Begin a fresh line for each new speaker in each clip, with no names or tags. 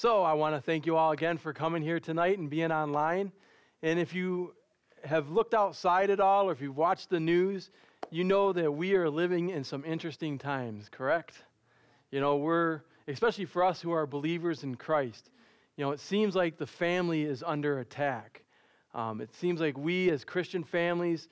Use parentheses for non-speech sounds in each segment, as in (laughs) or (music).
So, I want to thank you all again for coming here tonight and being online. And if you have looked outside at all or if you've watched the news, you know that we are living in some interesting times, correct? You know, we're, especially for us who are believers in Christ, you know, it seems like the family is under attack. Um, it seems like we as Christian families,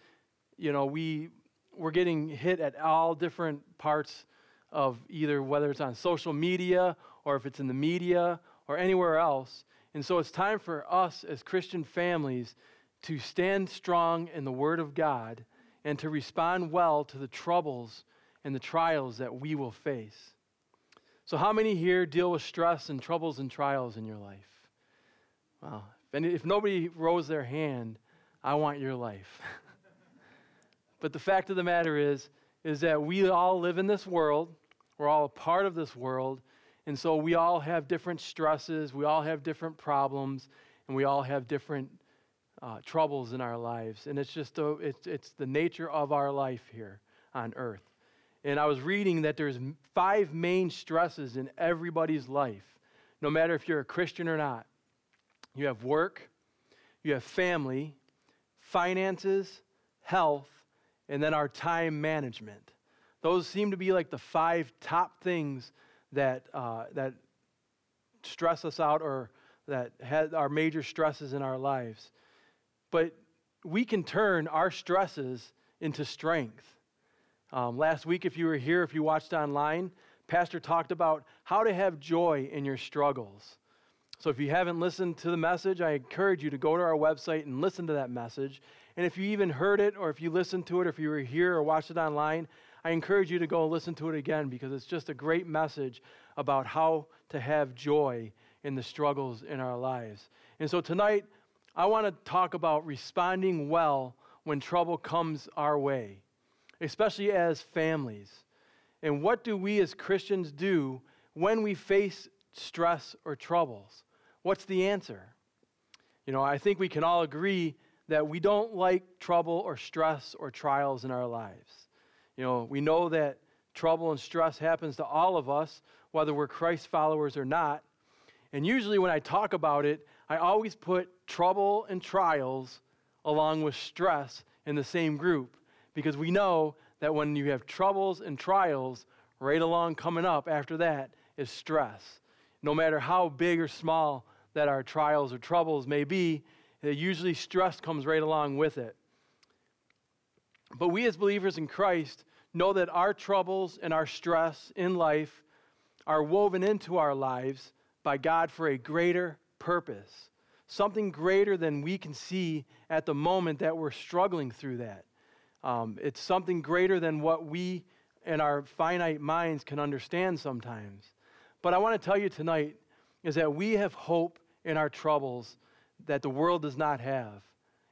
you know, we, we're getting hit at all different parts of either whether it's on social media or if it's in the media or anywhere else. And so it's time for us as Christian families to stand strong in the Word of God and to respond well to the troubles and the trials that we will face. So, how many here deal with stress and troubles and trials in your life? Well, if, nobody rose their hand, I want your life. (laughs) but the fact of the matter is, is that we all live in this world. We're all a part of this world. And so we all have different stresses, we all have different problems, and we all have different uh, troubles in our lives. And it's just a, it's, it's the nature of our life here on earth. And I was reading that there's five main stresses in everybody's life, no matter if you're a Christian or not. You have work, you have family, finances, health, and then our time management. Those seem to be like the five top things that, uh, that stress us out or that our major stresses in our lives. But we can turn our stresses into strength. Um, last week, if you were here, if you watched online, Pastor talked about how to have joy in your struggles. So if you haven't listened to the message, I encourage you to go to our website and listen to that message. And if you even heard it, or if you listened to it, or if you were here or watched it online, I encourage you to go listen to it again because it's just a great message about how to have joy in the struggles in our lives. And so tonight, I want to talk about responding well when trouble comes our way, especially as families. And what do we as Christians do when we face stress or troubles? What's the answer? You know, I think we can all agree that we don't like trouble or stress or trials in our lives. You know, we know that trouble and stress happens to all of us, whether we're Christ followers or not. And usually when I talk about it, I always put trouble and trials along with stress in the same group because we know that when you have troubles and trials, right along coming up after that is stress. No matter how big or small that our trials or troubles may be, usually stress comes right along with it. But we as believers in Christ know that our troubles and our stress in life are woven into our lives by God for a greater purpose, something greater than we can see at the moment that we're struggling through that. Um, it's something greater than what we in our finite minds can understand sometimes. But I want to tell you tonight is that we have hope in our troubles that the world does not have.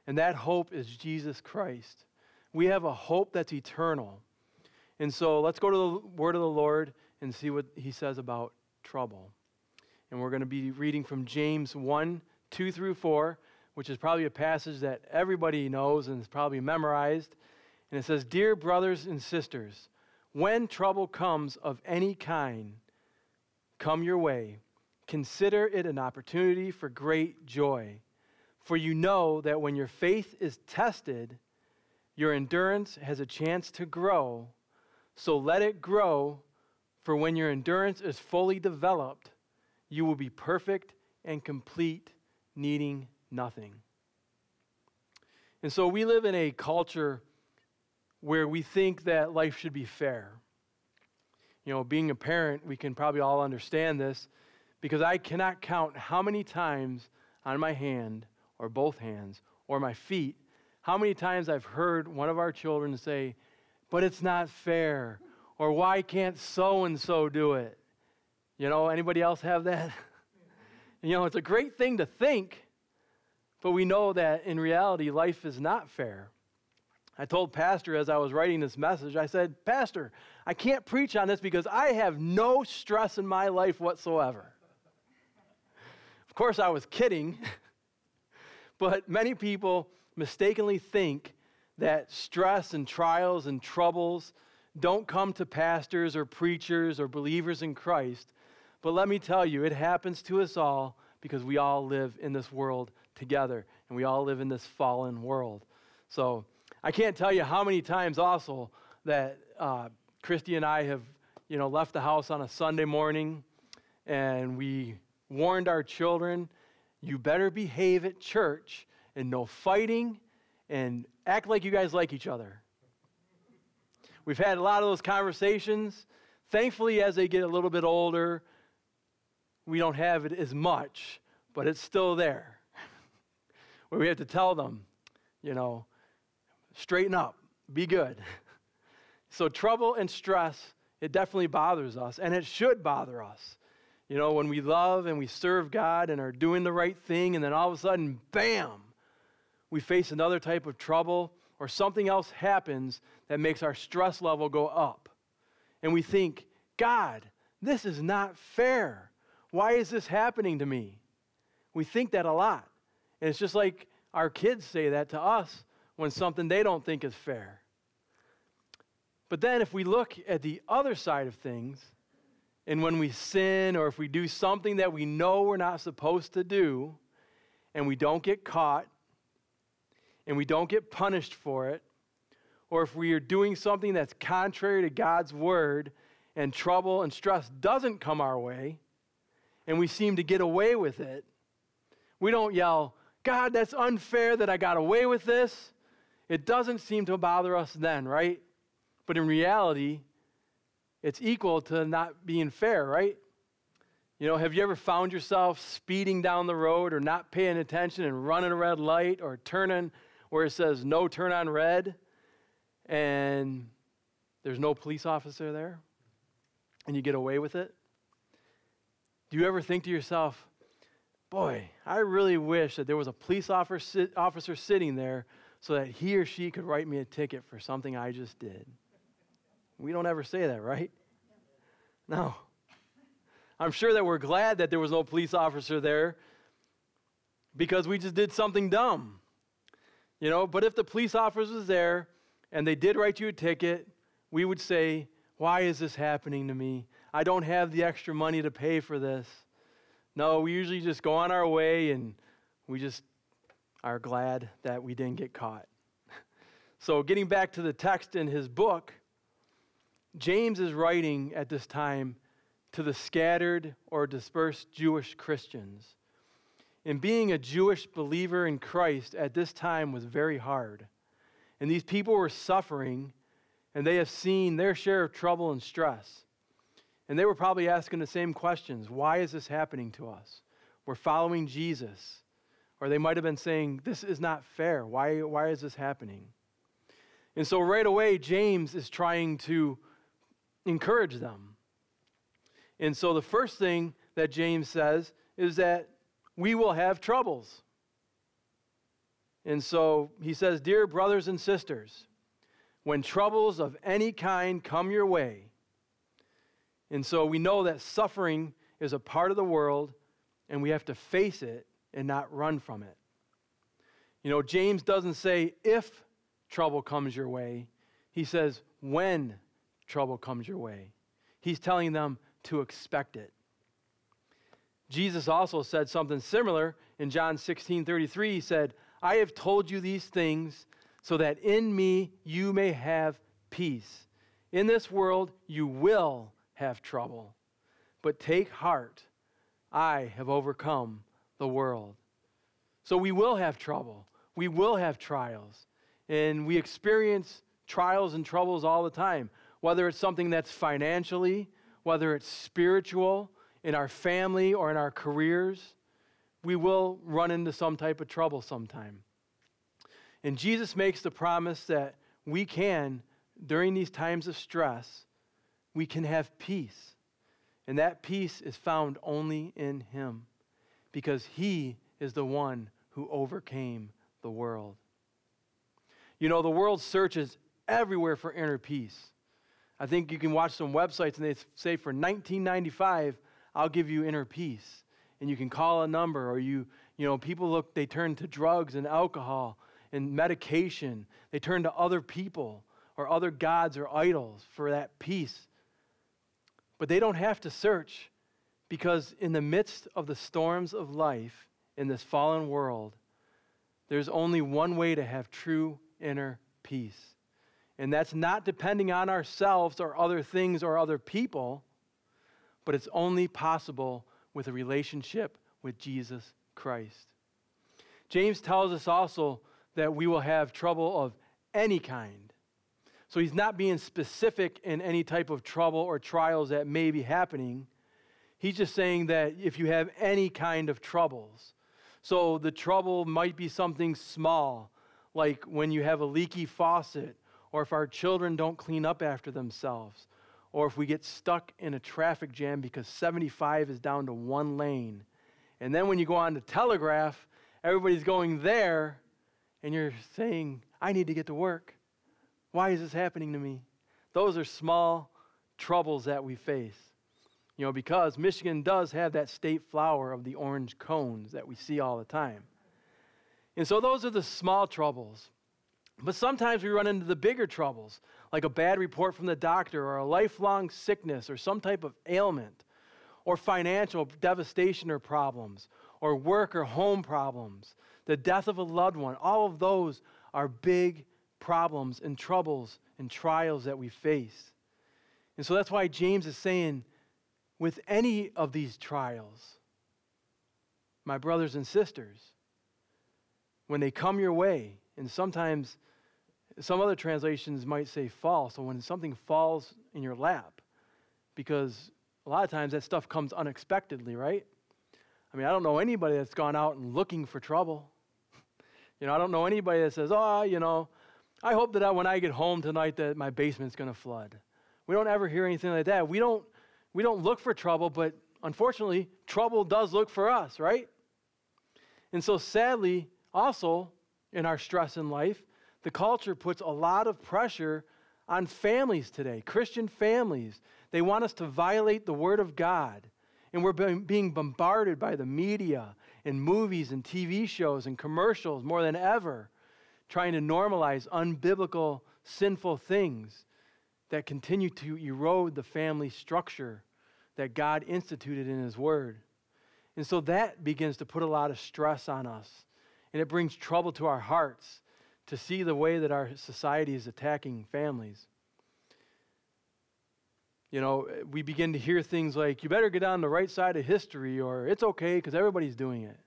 And that hope is Jesus Christ. We have a hope that's eternal. And so let's go to the word of the Lord and see what he says about trouble. And we're going to be reading from James 1 2 through 4, which is probably a passage that everybody knows and is probably memorized. And it says, Dear brothers and sisters, when trouble comes of any kind come your way, consider it an opportunity for great joy. For you know that when your faith is tested, your endurance has a chance to grow. So let it grow, for when your endurance is fully developed, you will be perfect and complete, needing nothing. And so we live in a culture where we think that life should be fair. You know, being a parent, we can probably all understand this because I cannot count how many times on my hand, or both hands, or my feet, how many times I've heard one of our children say, But it's not fair, or why can't so and so do it? You know, anybody else have that? (laughs) you know, it's a great thing to think, but we know that in reality, life is not fair. I told Pastor as I was writing this message, I said, Pastor, I can't preach on this because I have no stress in my life whatsoever. Of course, I was kidding, (laughs) but many people mistakenly think that stress and trials and troubles don't come to pastors or preachers or believers in Christ But let me tell you, it happens to us all because we all live in this world together and we all live in this fallen world. So I can't tell you how many times also that uh, Christy and I have, you know, left the house on a Sunday morning and we warned our children, you better behave at church and no fighting and act like you guys like each other. We've had a lot of those conversations. Thankfully, as they get a little bit older, we don't have it as much, but it's still there. (laughs) Where we have to tell them, you know, straighten up, be good. (laughs) So, trouble and stress, it definitely bothers us, and it should bother us. You know, when we love and we serve God and are doing the right thing, and then all of a sudden, bam, we face another type of trouble or something else happens that makes our stress level go up. And we think, God, this is not fair. Why is this happening to me? We think that a lot. And it's just like our kids say that to us when something they don't think is fair. But then if we look at the other side of things, and when we sin or if we do something that we know we're not supposed to do, and we don't get caught, and we don't get punished for it, or if we are doing something that's contrary to God's word and trouble and stress doesn't come our way, and we seem to get away with it, we don't yell, God, that's unfair that I got away with this. It doesn't seem to bother us then, right? But in reality, it's equal to not being fair, right? You know, have you ever found yourself speeding down the road or not paying attention and running a red light or turning where it says no turn on red and there's no police officer there and you get away with it? Do you ever think to yourself, boy, I really wish that there was a police officer, officer sitting there so that he or she could write me a ticket for something I just did? We don't ever say that, right? No. I'm sure that we're glad that there was no police officer there because we just did something dumb. You know, but if the police officer was there and they did write you a ticket, we would say, Why is this happening to me? I don't have the extra money to pay for this. No, we usually just go on our way and we just are glad that we didn't get caught. (laughs) so, getting back to the text in his book, James is writing at this time to the scattered or dispersed Jewish Christians. And being a Jewish believer in Christ at this time was very hard. And these people were suffering, and they have seen their share of trouble and stress. And they were probably asking the same questions Why is this happening to us? We're following Jesus. Or they might have been saying, This is not fair. Why, why is this happening? And so right away, James is trying to encourage them. And so the first thing that James says is that we will have troubles. And so he says, Dear brothers and sisters, when troubles of any kind come your way, and so we know that suffering is a part of the world, and we have to face it and not run from it. You know, James doesn't say if trouble comes your way, he says when trouble comes your way. He's telling them to expect it. Jesus also said something similar in John 16 33. He said, I have told you these things so that in me you may have peace. In this world you will have trouble, but take heart. I have overcome the world. So we will have trouble. We will have trials. And we experience trials and troubles all the time, whether it's something that's financially, whether it's spiritual, in our family or in our careers, we will run into some type of trouble sometime. And Jesus makes the promise that we can, during these times of stress, we can have peace. And that peace is found only in Him because He is the one who overcame the world. You know, the world searches everywhere for inner peace. I think you can watch some websites and they say for 1995, I'll give you inner peace. And you can call a number, or you, you know, people look, they turn to drugs and alcohol and medication. They turn to other people or other gods or idols for that peace. But they don't have to search Because in the midst of the storms of life in this fallen world, there's only one way to have true inner peace. And that's not depending on ourselves or other things or other people, but it's only possible with a relationship with Jesus Christ. James tells us also that we will have trouble of any kind. So he's not being specific in any type of trouble or trials that may be happening. He's just saying that if you have any kind of troubles, so the trouble might be something small, like when you have a leaky faucet, or if our children don't clean up after themselves, or if we get stuck in a traffic jam because 75 is down to one lane. And then when you go on to Telegraph, everybody's going there, and you're saying, I need to get to work. Why is this happening to me? Those are small troubles that we face. You know, because Michigan does have that state flower of the orange cones that we see all the time. And so those are the small troubles. But sometimes we run into the bigger troubles, like a bad report from the doctor, or a lifelong sickness, or some type of ailment, or financial devastation or problems, or work or home problems, the death of a loved one. All of those are big problems and troubles and trials that we face. And so that's why James is saying, with any of these trials, my brothers and sisters, when they come your way, and sometimes some other translations might say fall, so when something falls in your lap, because a lot of times that stuff comes unexpectedly, right? I mean, I don't know anybody that's gone out and looking for trouble. (laughs) You know, I don't know anybody that says, oh, you know, I hope that I, when I get home tonight that my basement's going to flood. We don't ever hear anything like that. We don't we don't look for trouble, but unfortunately, trouble does look for us, right? And so, sadly, also in our stress in life, the culture puts a lot of pressure on families today, Christian families. They want us to violate the Word of God. And we're being bombarded by the media and movies and TV shows and commercials more than ever, trying to normalize unbiblical, sinful things that continue to erode the family structure that God instituted in His Word. And so that begins to put a lot of stress on us. And it brings trouble to our hearts to see the way that our society is attacking families. You know, we begin to hear things like, you better get on the right side of history, or it's okay because everybody's doing it.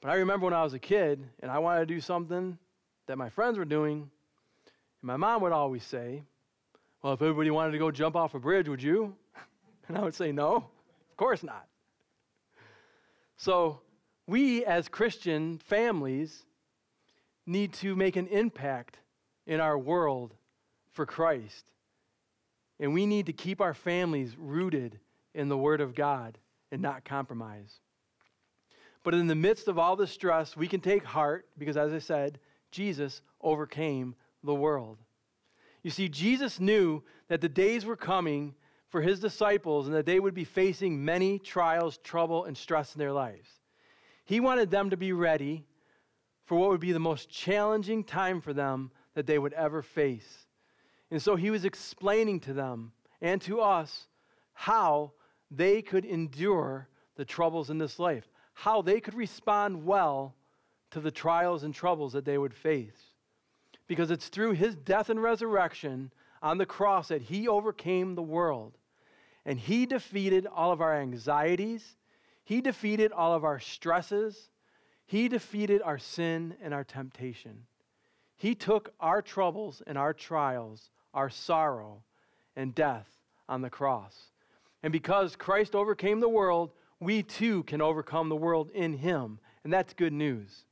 But I remember when I was a kid and I wanted to do something that my friends were doing, and my mom would always say, Well, if everybody wanted to go jump off a bridge, would you? (laughs) And I would say, No, of course not. So, we as Christian families need to make an impact in our world for Christ. And we need to keep our families rooted in the Word of God and not compromise. But in the midst of all the stress, we can take heart because, as I said, Jesus overcame the world. You see, Jesus knew that the days were coming for his disciples and that they would be facing many trials, trouble, and stress in their lives. He wanted them to be ready for what would be the most challenging time for them that they would ever face. And so he was explaining to them and to us how they could endure the troubles in this life, how they could respond well to the trials and troubles that they would face. Because it's through his death and resurrection on the cross that he overcame the world. And he defeated all of our anxieties, he defeated all of our stresses, he defeated our sin and our temptation. He took our troubles and our trials, our sorrow and death on the cross. And because Christ overcame the world, we too can overcome the world in him. And that's good news.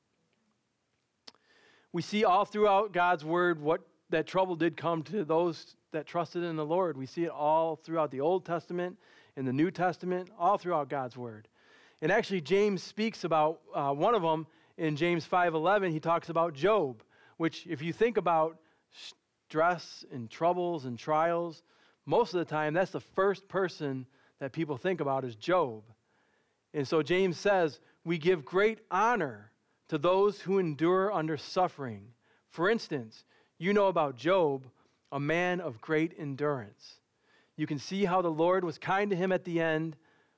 We see all throughout God's word what that trouble did come to those that trusted in the Lord. We see it all throughout the Old Testament, in the New Testament, all throughout God's Word. And actually, James speaks about uh, one of them in James 5:11. He talks about Job, which, if you think about stress and troubles and trials, most of the time that's the first person that people think about is Job. And so James says, we give great honor to those who endure under suffering. For instance, you know about Job, a man of great endurance. You can see how the Lord was kind to him at the end,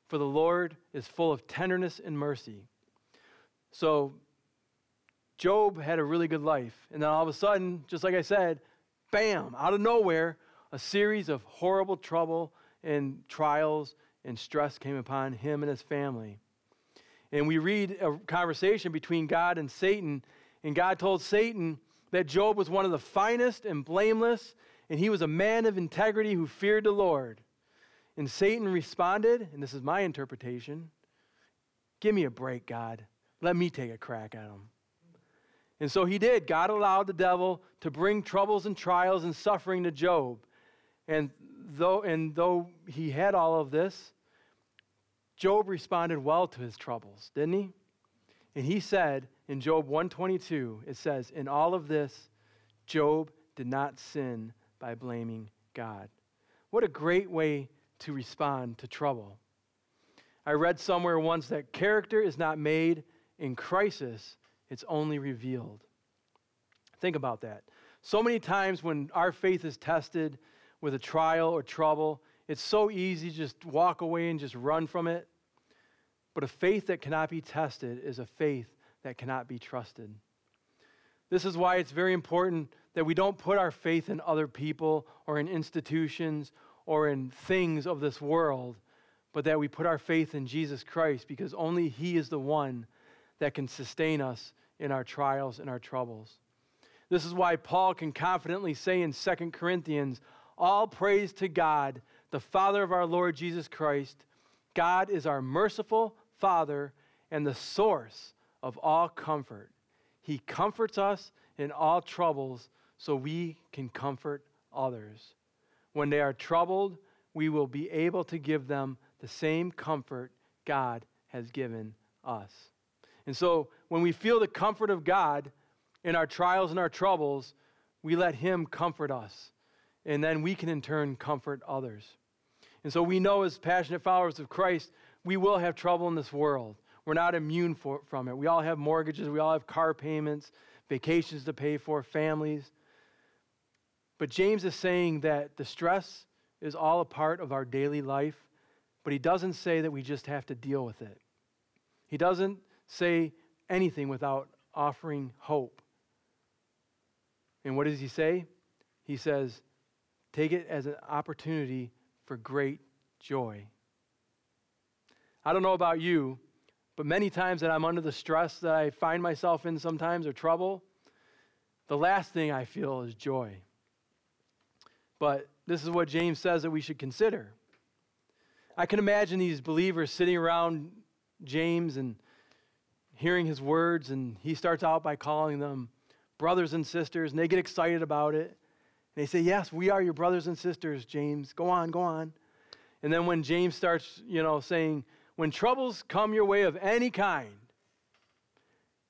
for the Lord is full of tenderness and mercy. So, Job had a really good life. And then all of a sudden, just like I said, bam, out of nowhere, a series of horrible trouble and trials and stress came upon him and his family. And we read a conversation between God and Satan, and God told Satan that Job was one of the finest and blameless, and he was a man of integrity who feared the Lord. And Satan responded, and this is my interpretation Give me a break, God. Let me take a crack at him. And so he did. God allowed the devil to bring troubles and trials and suffering to Job. And though, and though he had all of this, Job responded well to his troubles, didn't he? And he said in Job 122, it says, In all of this, Job did not sin by blaming God. What a great way to respond to trouble. I read somewhere once that character is not made in crisis, it's only revealed. Think about that. So many times when our faith is tested with a trial or trouble, it's so easy to just walk away and just run from it. But a faith that cannot be tested is a faith that cannot be trusted. This is why it's very important that we don't put our faith in other people or in institutions or in things of this world, but that we put our faith in Jesus Christ because only He is the one that can sustain us in our trials and our troubles. This is why Paul can confidently say in 2 Corinthians, All praise to God, the Father of our Lord Jesus Christ. God is our merciful Father and the source of all comfort. He comforts us in all troubles so we can comfort others. When they are troubled, we will be able to give them the same comfort God has given us. And so when we feel the comfort of God in our trials and our troubles, we let Him comfort us. And then we can in turn comfort others. And so we know as passionate followers of Christ, we will have trouble in this world. We're not immune for, from it. We all have mortgages, we all have car payments, vacations to pay for, families. But James is saying that the stress is all a part of our daily life, but he doesn't say that we just have to deal with it. He doesn't say anything without offering hope. And what does he say? He says, take it as an opportunity for great joy. I don't know about you, but many times that I'm under the stress that I find myself in sometimes or trouble, the last thing I feel is joy. But this is what James says that we should consider. I can imagine these believers sitting around James and hearing his words, and he starts out by calling them brothers and sisters, and they get excited about it. And they say, Yes, we are your brothers and sisters, James. Go on, go on. And then when James starts, you know, saying, When troubles come your way of any kind,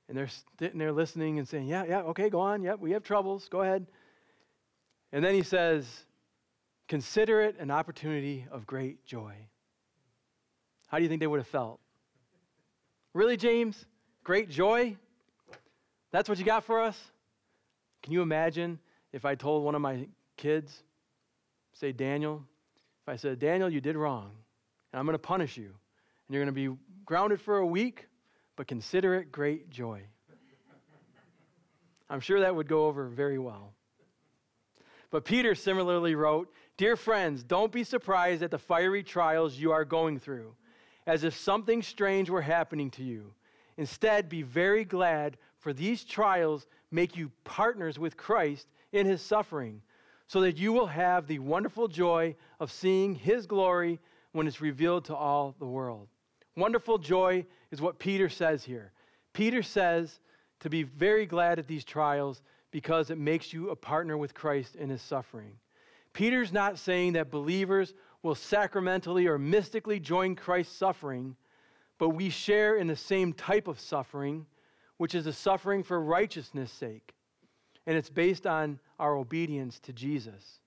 and they're sitting there listening and saying, Yeah, yeah, okay, go on. Yep, yeah, we have troubles. Go ahead. And then he says, Consider it an opportunity of great joy. How do you think they would have felt? Really, James? Great joy? That's what you got for us? Can you imagine if I told one of my kids, say Daniel, if I said, Daniel, you did wrong, and I'm going to punish you, and you're going to be grounded for a week, but consider it great joy. I'm sure that would go over very well. But Peter similarly wrote, Dear friends, don't be surprised at the fiery trials you are going through, as if something strange were happening to you. Instead, be very glad, for these trials make you partners with Christ in his suffering, so that you will have the wonderful joy of seeing his glory when it's revealed to all the world. Wonderful joy is what Peter says here. Peter says to be very glad at these trials because it makes you a partner with Christ in his suffering. Peter's not saying that believers will sacramentally or mystically join Christ's suffering, but we share in the same type of suffering, which is a suffering for righteousness' sake. And it's based on our obedience to Jesus.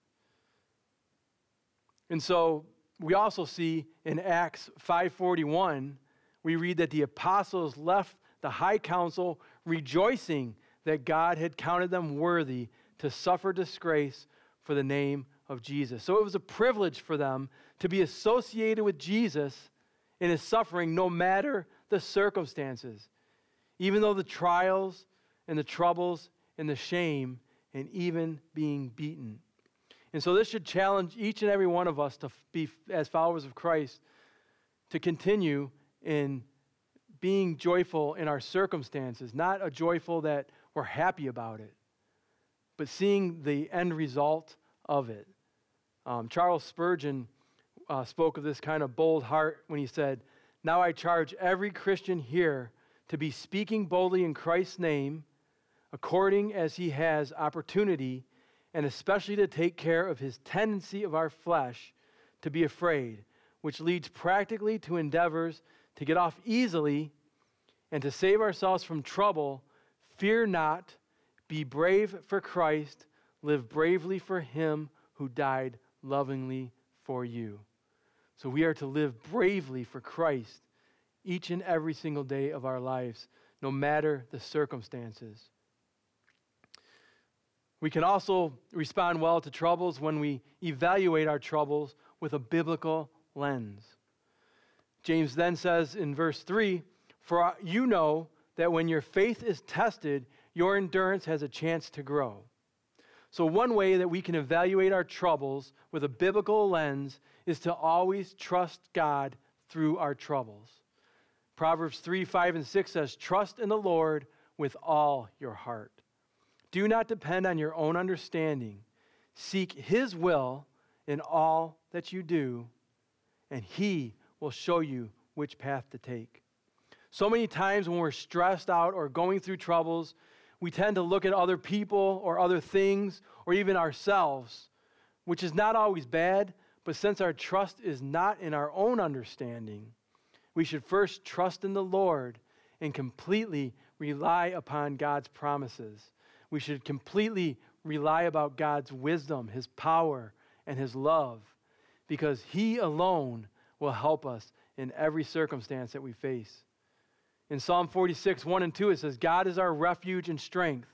And so we also see in Acts 5:41 we read that the apostles left the high council rejoicing that God had counted them worthy to suffer disgrace for the name of Jesus. So it was a privilege for them to be associated with Jesus in his suffering no matter the circumstances, even though the trials and the troubles and the shame and even being beaten. And so this should challenge each and every one of us to be, as followers of Christ, to continue in being joyful in our circumstances, not a joyful that happy about it, but seeing the end result of it. Um, Charles Spurgeon uh, spoke of this kind of bold heart when he said, Now I charge every Christian here to be speaking boldly in Christ's name, according as he has opportunity, and especially to take care of his tendency of our flesh to be afraid, which leads practically to endeavors to get off easily and to save ourselves from trouble. Fear not, be brave for Christ, live bravely for him who died lovingly for you. So we are to live bravely for Christ each and every single day of our lives, no matter the circumstances. We can also respond well to troubles when we evaluate our troubles with a biblical lens. James then says in verse 3 For you know that when your faith is tested, your endurance has a chance to grow. So, one way that we can evaluate our troubles with a biblical lens is to always trust God through our troubles. Proverbs 3 5 and 6 says, Trust in the Lord with all your heart. Do not depend on your own understanding. Seek His will in all that you do, and He will show you which path to take. So many times when we're stressed out or going through troubles, we tend to look at other people or other things or even ourselves, which is not always bad, but since our trust is not in our own understanding, we should first trust in the Lord and completely rely upon God's promises. We should completely rely about God's wisdom, his power, and his love because he alone will help us in every circumstance that we face. In Psalm 46, 1 and 2, it says, God is our refuge and strength,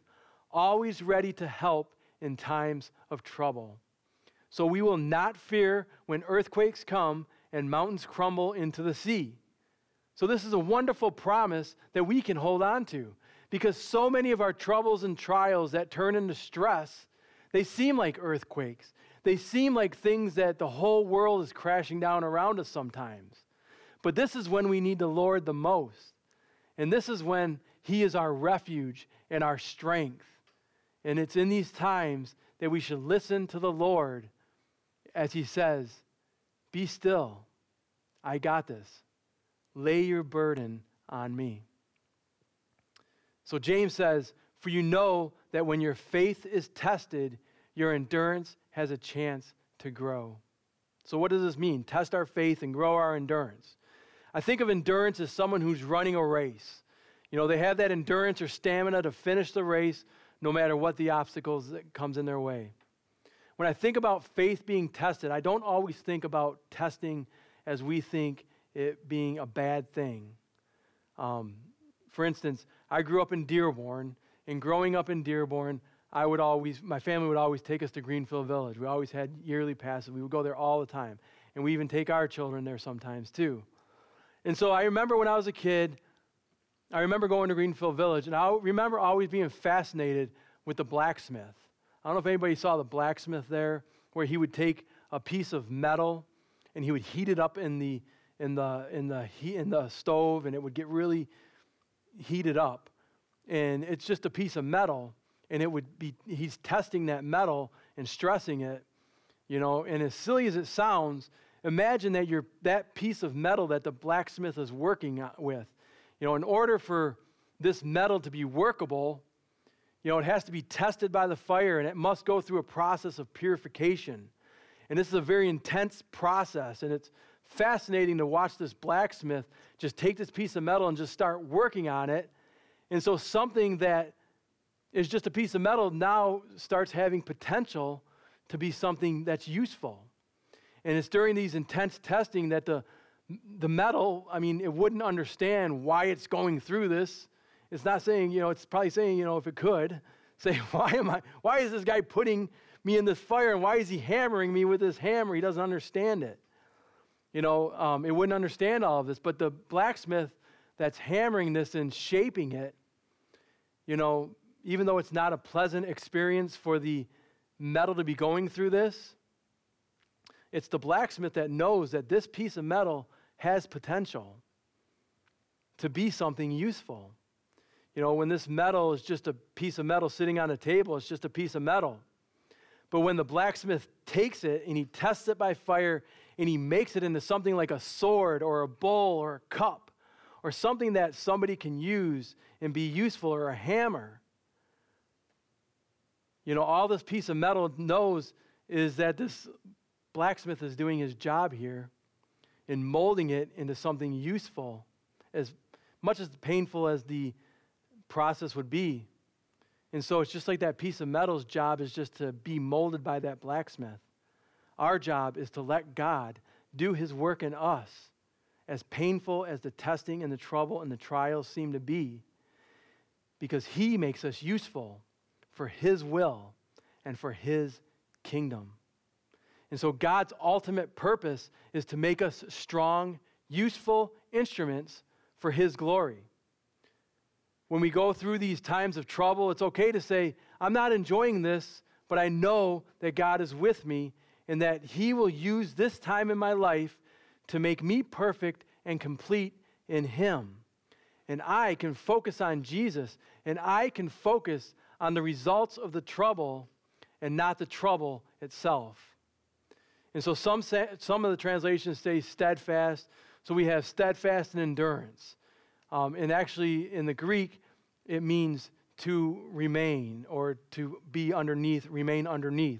always ready to help in times of trouble. So we will not fear when earthquakes come and mountains crumble into the sea. So, this is a wonderful promise that we can hold on to because so many of our troubles and trials that turn into stress, they seem like earthquakes. They seem like things that the whole world is crashing down around us sometimes. But this is when we need the Lord the most. And this is when He is our refuge and our strength. And it's in these times that we should listen to the Lord as He says, Be still. I got this. Lay your burden on me. So James says, For you know that when your faith is tested, your endurance has a chance to grow. So, what does this mean? Test our faith and grow our endurance. I think of endurance as someone who's running a race. You know, they have that endurance or stamina to finish the race no matter what the obstacles that comes in their way. When I think about faith being tested, I don't always think about testing as we think it being a bad thing. Um, for instance, I grew up in Dearborn, and growing up in Dearborn, I would always, my family would always take us to Greenfield Village. We always had yearly passes. We would go there all the time. And we even take our children there sometimes too. And so I remember when I was a kid, I remember going to Greenfield Village, and I remember always being fascinated with the blacksmith. I don't know if anybody saw the blacksmith there, where he would take a piece of metal and he would heat it up in the in the in the heat in the stove, and it would get really heated up. And it's just a piece of metal, and it would be he's testing that metal and stressing it, you know. And as silly as it sounds, Imagine that you're that piece of metal that the blacksmith is working with. You know, in order for this metal to be workable, you know, it has to be tested by the fire and it must go through a process of purification. And this is a very intense process, and it's fascinating to watch this blacksmith just take this piece of metal and just start working on it. And so something that is just a piece of metal now starts having potential to be something that's useful. And it's during these intense testing that the, the metal, I mean, it wouldn't understand why it's going through this. It's not saying, you know, it's probably saying, you know, if it could, (laughs) say, why am I, why is this guy putting me in this fire and why is he hammering me with this hammer? He doesn't understand it. You know, um, it wouldn't understand all of this, but the blacksmith that's hammering this and shaping it, you know, even though it's not a pleasant experience for the metal to be going through this, it's the blacksmith that knows that this piece of metal has potential to be something useful. You know, when this metal is just a piece of metal sitting on a table, it's just a piece of metal. But when the blacksmith takes it and he tests it by fire and he makes it into something like a sword or a bowl or a cup or something that somebody can use and be useful or a hammer, you know, all this piece of metal knows is that this blacksmith is doing his job here in molding it into something useful, as much as painful as the process would be. And so it's just like that piece of metal's job is just to be molded by that blacksmith. Our job is to let God do his work in us, as painful as the testing and the trouble and the trials seem to be, because he makes us useful for his will and for his kingdom. And so God's ultimate purpose is to make us strong, useful instruments for his glory. When we go through these times of trouble, it's okay to say, I'm not enjoying this, but I know that God is with me and that He will use this time in my life to make me perfect and complete in Him. And I can focus on Jesus and I can focus on the results of the trouble and not the trouble itself. And so some, some of the translations say steadfast. So we have steadfast and endurance. Um, and actually, in the Greek, it means to remain or to be underneath, remain underneath.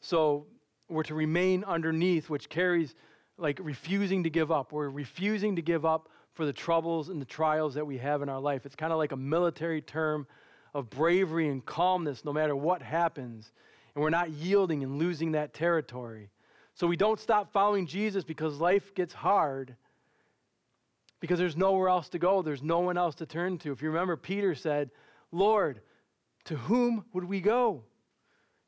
So we're to remain underneath, which carries like refusing to give up. We're refusing to give up for the troubles and the trials that we have in our life. It's kind of like a military term of bravery and calmness no matter what happens. And we're not yielding and losing that territory. So we don't stop following Jesus because life gets hard, because there's nowhere else to go. There's no one else to turn to. If you remember, Peter said, Lord, to whom would we go?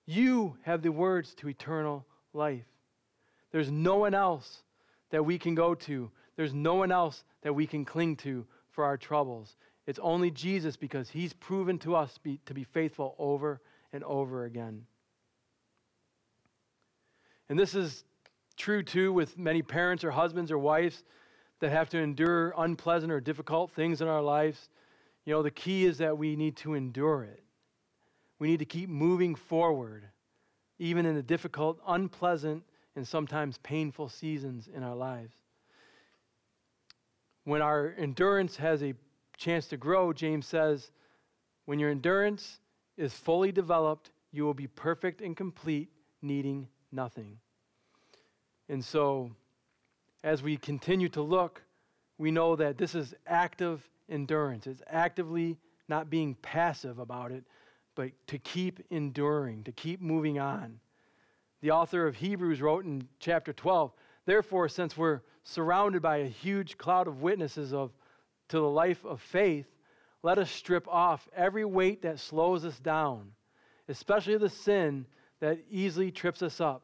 You have the words to eternal life. There's no one else that we can go to. There's no one else that we can cling to for our troubles. It's only Jesus because he's proven to us be, to be faithful over and over again. And this is true too with many parents or husbands or wives that have to endure unpleasant or difficult things in our lives. You know, the key is that we need to endure it. We need to keep moving forward, even in the difficult, unpleasant, and sometimes painful seasons in our lives. When our endurance has a chance to grow, James says, when your endurance is fully developed, you will be perfect and complete, needing nothing. And so, as we continue to look, we know that this is active endurance. It's actively not being passive about it, but to keep enduring, to keep moving on. The author of Hebrews wrote in chapter 12 Therefore, since we're surrounded by a huge cloud of witnesses of, to the life of faith, let us strip off every weight that slows us down, especially the sin that easily trips us up.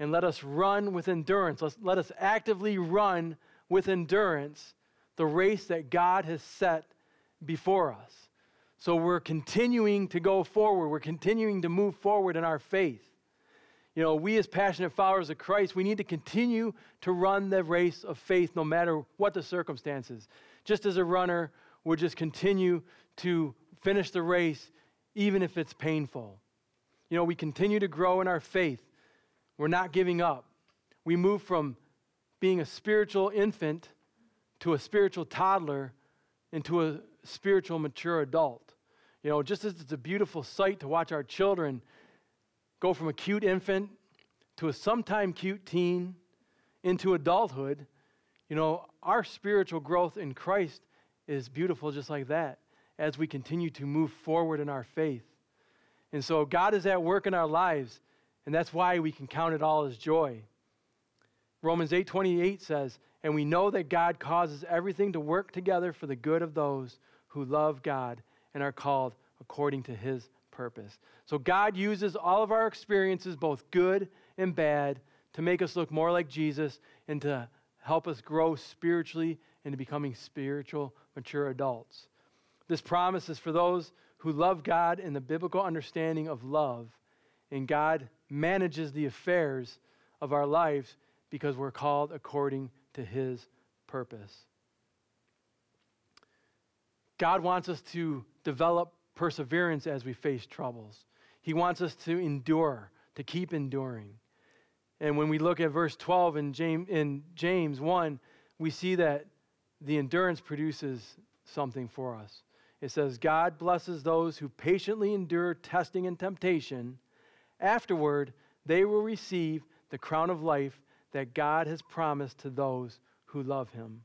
And let us run with endurance. Let's, let us actively run with endurance the race that God has set before us. So we're continuing to go forward. We're continuing to move forward in our faith. You know, we as passionate followers of Christ, we need to continue to run the race of faith no matter what the circumstances. Just as a runner would just continue to finish the race even if it's painful. You know, we continue to grow in our faith. We're not giving up. We move from being a spiritual infant to a spiritual toddler into a spiritual mature adult. You know, just as it's a beautiful sight to watch our children go from a cute infant to a sometime cute teen into adulthood, you know, our spiritual growth in Christ is beautiful just like that as we continue to move forward in our faith. And so God is at work in our lives, and that's why we can count it all as joy. Romans 8:28 says, "And we know that God causes everything to work together for the good of those who love God and are called according to his purpose. So God uses all of our experiences, both good and bad, to make us look more like Jesus and to help us grow spiritually into becoming spiritual, mature adults. This promise is for those who love God in the biblical understanding of love, and God manages the affairs of our lives because we're called according to His purpose. God wants us to develop perseverance as we face troubles. He wants us to endure, to keep enduring. And when we look at verse 12 in James, in James 1, we see that the endurance produces something for us. It says, God blesses those who patiently endure testing and temptation. Afterward, they will receive the crown of life that God has promised to those who love him.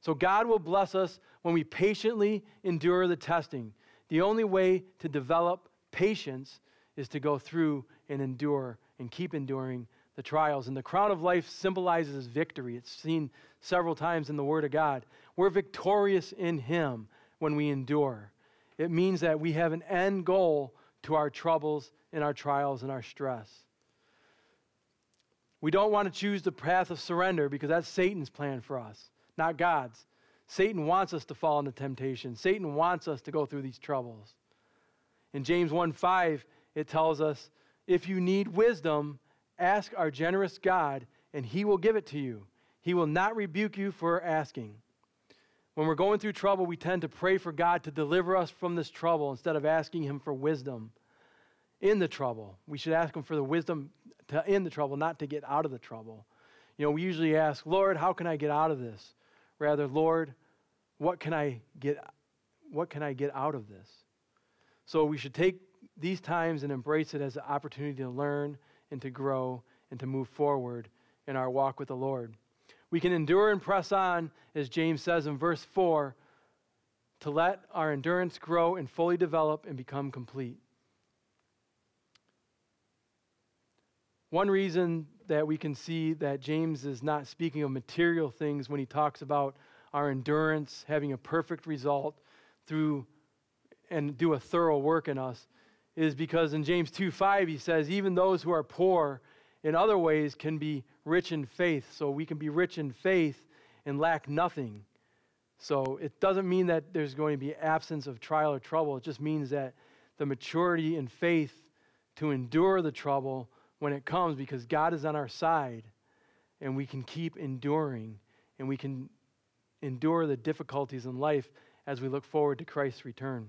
So, God will bless us when we patiently endure the testing. The only way to develop patience is to go through and endure and keep enduring the trials. And the crown of life symbolizes victory. It's seen several times in the Word of God. We're victorious in Him when we endure. It means that we have an end goal to our troubles and our trials and our stress. We don't want to choose the path of surrender because that's Satan's plan for us, not God's. Satan wants us to fall into temptation. Satan wants us to go through these troubles. In James 1 5, it tells us if you need wisdom, ask our generous God, and he will give it to you. He will not rebuke you for asking. When we're going through trouble, we tend to pray for God to deliver us from this trouble instead of asking Him for wisdom in the trouble. We should ask Him for the wisdom to end the trouble, not to get out of the trouble. You know, we usually ask, Lord, how can I get out of this? Rather, Lord, what can I get what can I get out of this? So we should take these times and embrace it as an opportunity to learn and to grow and to move forward in our walk with the Lord. We can endure and press on, as James says in verse 4, to let our endurance grow and fully develop and become complete. One reason that we can see that James is not speaking of material things when he talks about our endurance having a perfect result through and do a thorough work in us is because in James 2 5, he says, even those who are poor in other ways can be rich in faith. So we can be rich in faith and lack nothing. So it doesn't mean that there's going to be absence of trial or trouble. It just means that the maturity in faith to endure the trouble when it comes because God is on our side and we can keep enduring and we can endure the difficulties in life as we look forward to Christ's return.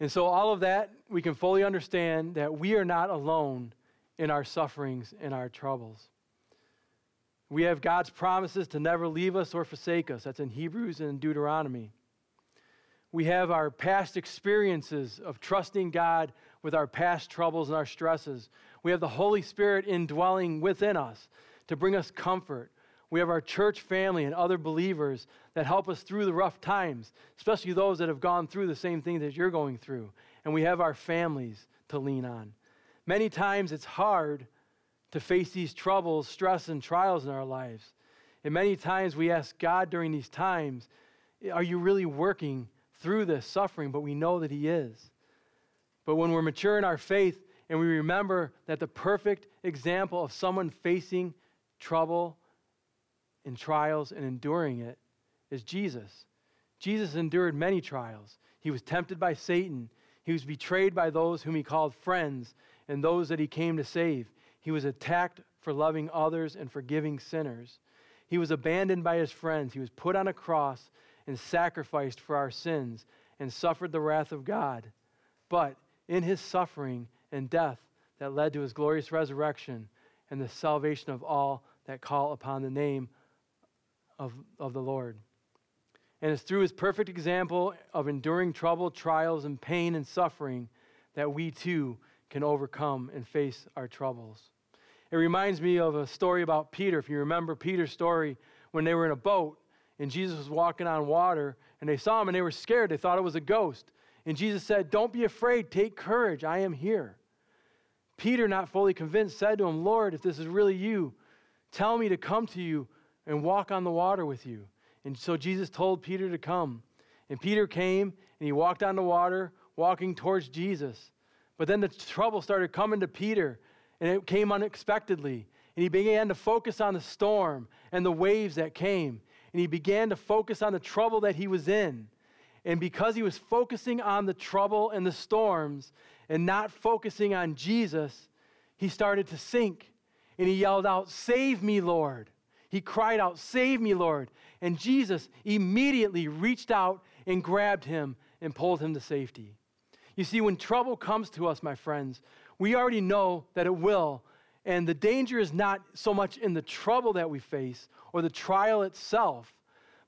And so, all of that, we can fully understand that we are not alone in our sufferings and our troubles. We have God's promises to never leave us or forsake us. That's in Hebrews and Deuteronomy. We have our past experiences of trusting God with our past troubles and our stresses. We have the Holy Spirit indwelling within us to bring us comfort. We have our church family and other believers that help us through the rough times, especially those that have gone through the same thing that you're going through. And we have our families to lean on. Many times it's hard to face these troubles, stress, and trials in our lives. And many times we ask God during these times, Are you really working through this suffering? But we know that He is. But when we're mature in our faith and we remember that the perfect example of someone facing trouble and trials and enduring it is Jesus. Jesus endured many trials. He was tempted by Satan. He was betrayed by those whom he called friends and those that he came to save. He was attacked for loving others and forgiving sinners. He was abandoned by his friends. He was put on a cross and sacrificed for our sins and suffered the wrath of God. But in his suffering and death that led to his glorious resurrection and the salvation of all that call upon the name of, of the Lord. And it's through his perfect example of enduring trouble, trials, and pain and suffering that we too can overcome and face our troubles. It reminds me of a story about Peter. If you remember Peter's story when they were in a boat and Jesus was walking on water and they saw him and they were scared. They thought it was a ghost. And Jesus said, Don't be afraid, take courage, I am here. Peter, not fully convinced, said to him, Lord, if this is really you, tell me to come to you and walk on the water with you. And so Jesus told Peter to come. And Peter came and he walked on the water, walking towards Jesus. But then the trouble started coming to Peter, and it came unexpectedly. And he began to focus on the storm and the waves that came. And he began to focus on the trouble that he was in. And because he was focusing on the trouble and the storms and not focusing on Jesus, he started to sink. And he yelled out, Save me, Lord. He cried out, Save me, Lord. And Jesus immediately reached out and grabbed him and pulled him to safety. You see, when trouble comes to us, my friends, we already know that it will. And the danger is not so much in the trouble that we face or the trial itself,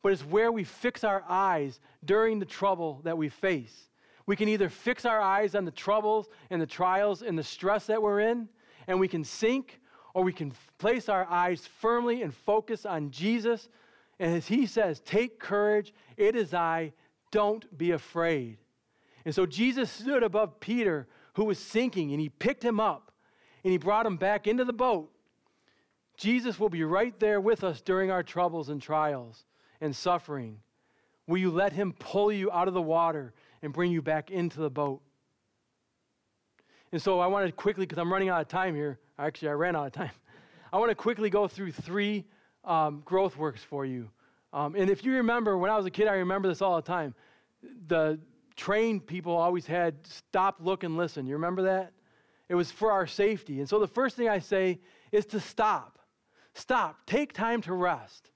but it's where we fix our eyes during the trouble that we face. We can either fix our eyes on the troubles and the trials and the stress that we're in, and we can sink, or we can place our eyes firmly and focus on Jesus. And as he says, Take courage, it is I, don't be afraid. And so Jesus stood above Peter, who was sinking, and he picked him up and he brought him back into the boat. Jesus will be right there with us during our troubles and trials and suffering. Will you let him pull you out of the water and bring you back into the boat? And so I want to quickly, because I'm running out of time here. Actually, I ran out of time. (laughs) I want to quickly go through three um, growth works for you. Um, and if you remember, when I was a kid, I remember this all the time. The trained people always had stop, look, and listen. You remember that? It was for our safety. And so the first thing I say is to stop. Stop. Take time to rest.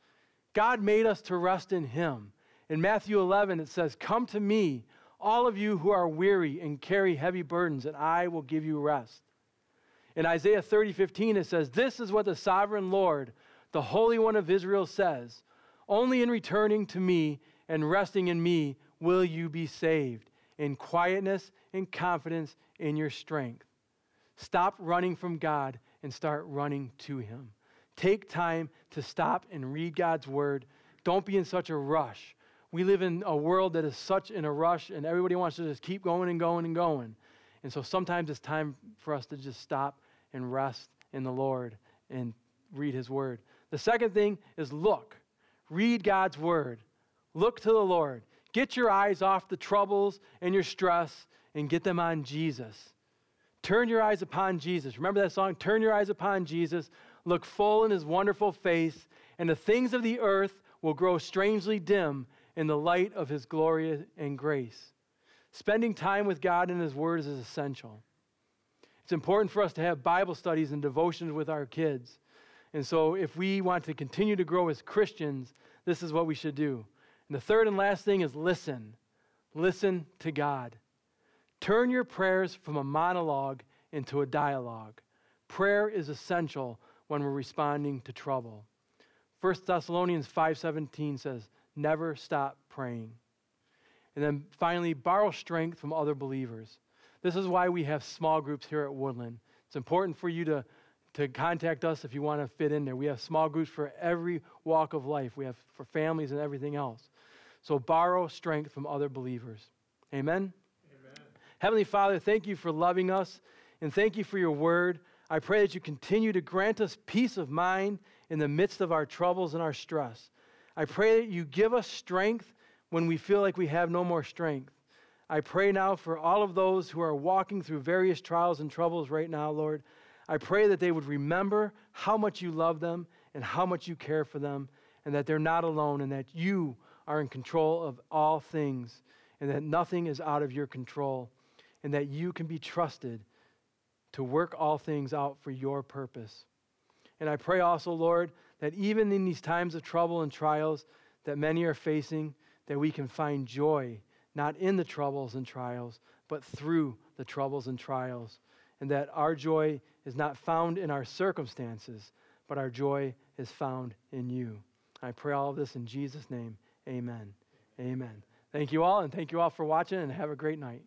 God made us to rest in Him. In Matthew 11, it says, Come to me, all of you who are weary and carry heavy burdens, and I will give you rest. In Isaiah 30, 15, it says, This is what the sovereign Lord, the Holy One of Israel, says Only in returning to me and resting in me will you be saved, in quietness and confidence in your strength. Stop running from God and start running to Him. Take time to stop and read God's Word. Don't be in such a rush. We live in a world that is such in a rush, and everybody wants to just keep going and going and going. And so sometimes it's time for us to just stop and rest in the Lord and read His Word. The second thing is look. Read God's Word. Look to the Lord. Get your eyes off the troubles and your stress and get them on Jesus. Turn your eyes upon Jesus. Remember that song? Turn your eyes upon Jesus. Look full in his wonderful face, and the things of the earth will grow strangely dim in the light of his glory and grace. Spending time with God and his word is essential. It's important for us to have Bible studies and devotions with our kids. And so, if we want to continue to grow as Christians, this is what we should do. And the third and last thing is listen. Listen to God. Turn your prayers from a monologue into a dialogue. Prayer is essential when we're responding to trouble. 1 Thessalonians 5:17 says, "Never stop praying." And then finally, borrow strength from other believers. This is why we have small groups here at Woodland. It's important for you to, to contact us if you want to fit in there. We have small groups for every walk of life. We have for families and everything else. So borrow strength from other believers. Amen? Amen. Heavenly Father, thank you for loving us and thank you for your word. I pray that you continue to grant us peace of mind in the midst of our troubles and our stress. I pray that you give us strength when we feel like we have no more strength. I pray now for all of those who are walking through various trials and troubles right now, Lord. I pray that they would remember how much you love them and how much you care for them, and that they're not alone, and that you are in control of all things and that nothing is out of your control and that you can be trusted to work all things out for your purpose. And I pray also, Lord, that even in these times of trouble and trials that many are facing, that we can find joy, not in the troubles and trials, but through the troubles and trials. And that our joy is not found in our circumstances, but our joy is found in you. I pray all of this in Jesus' name. Amen. Amen. Thank you all, and thank you all for watching, and have a great night.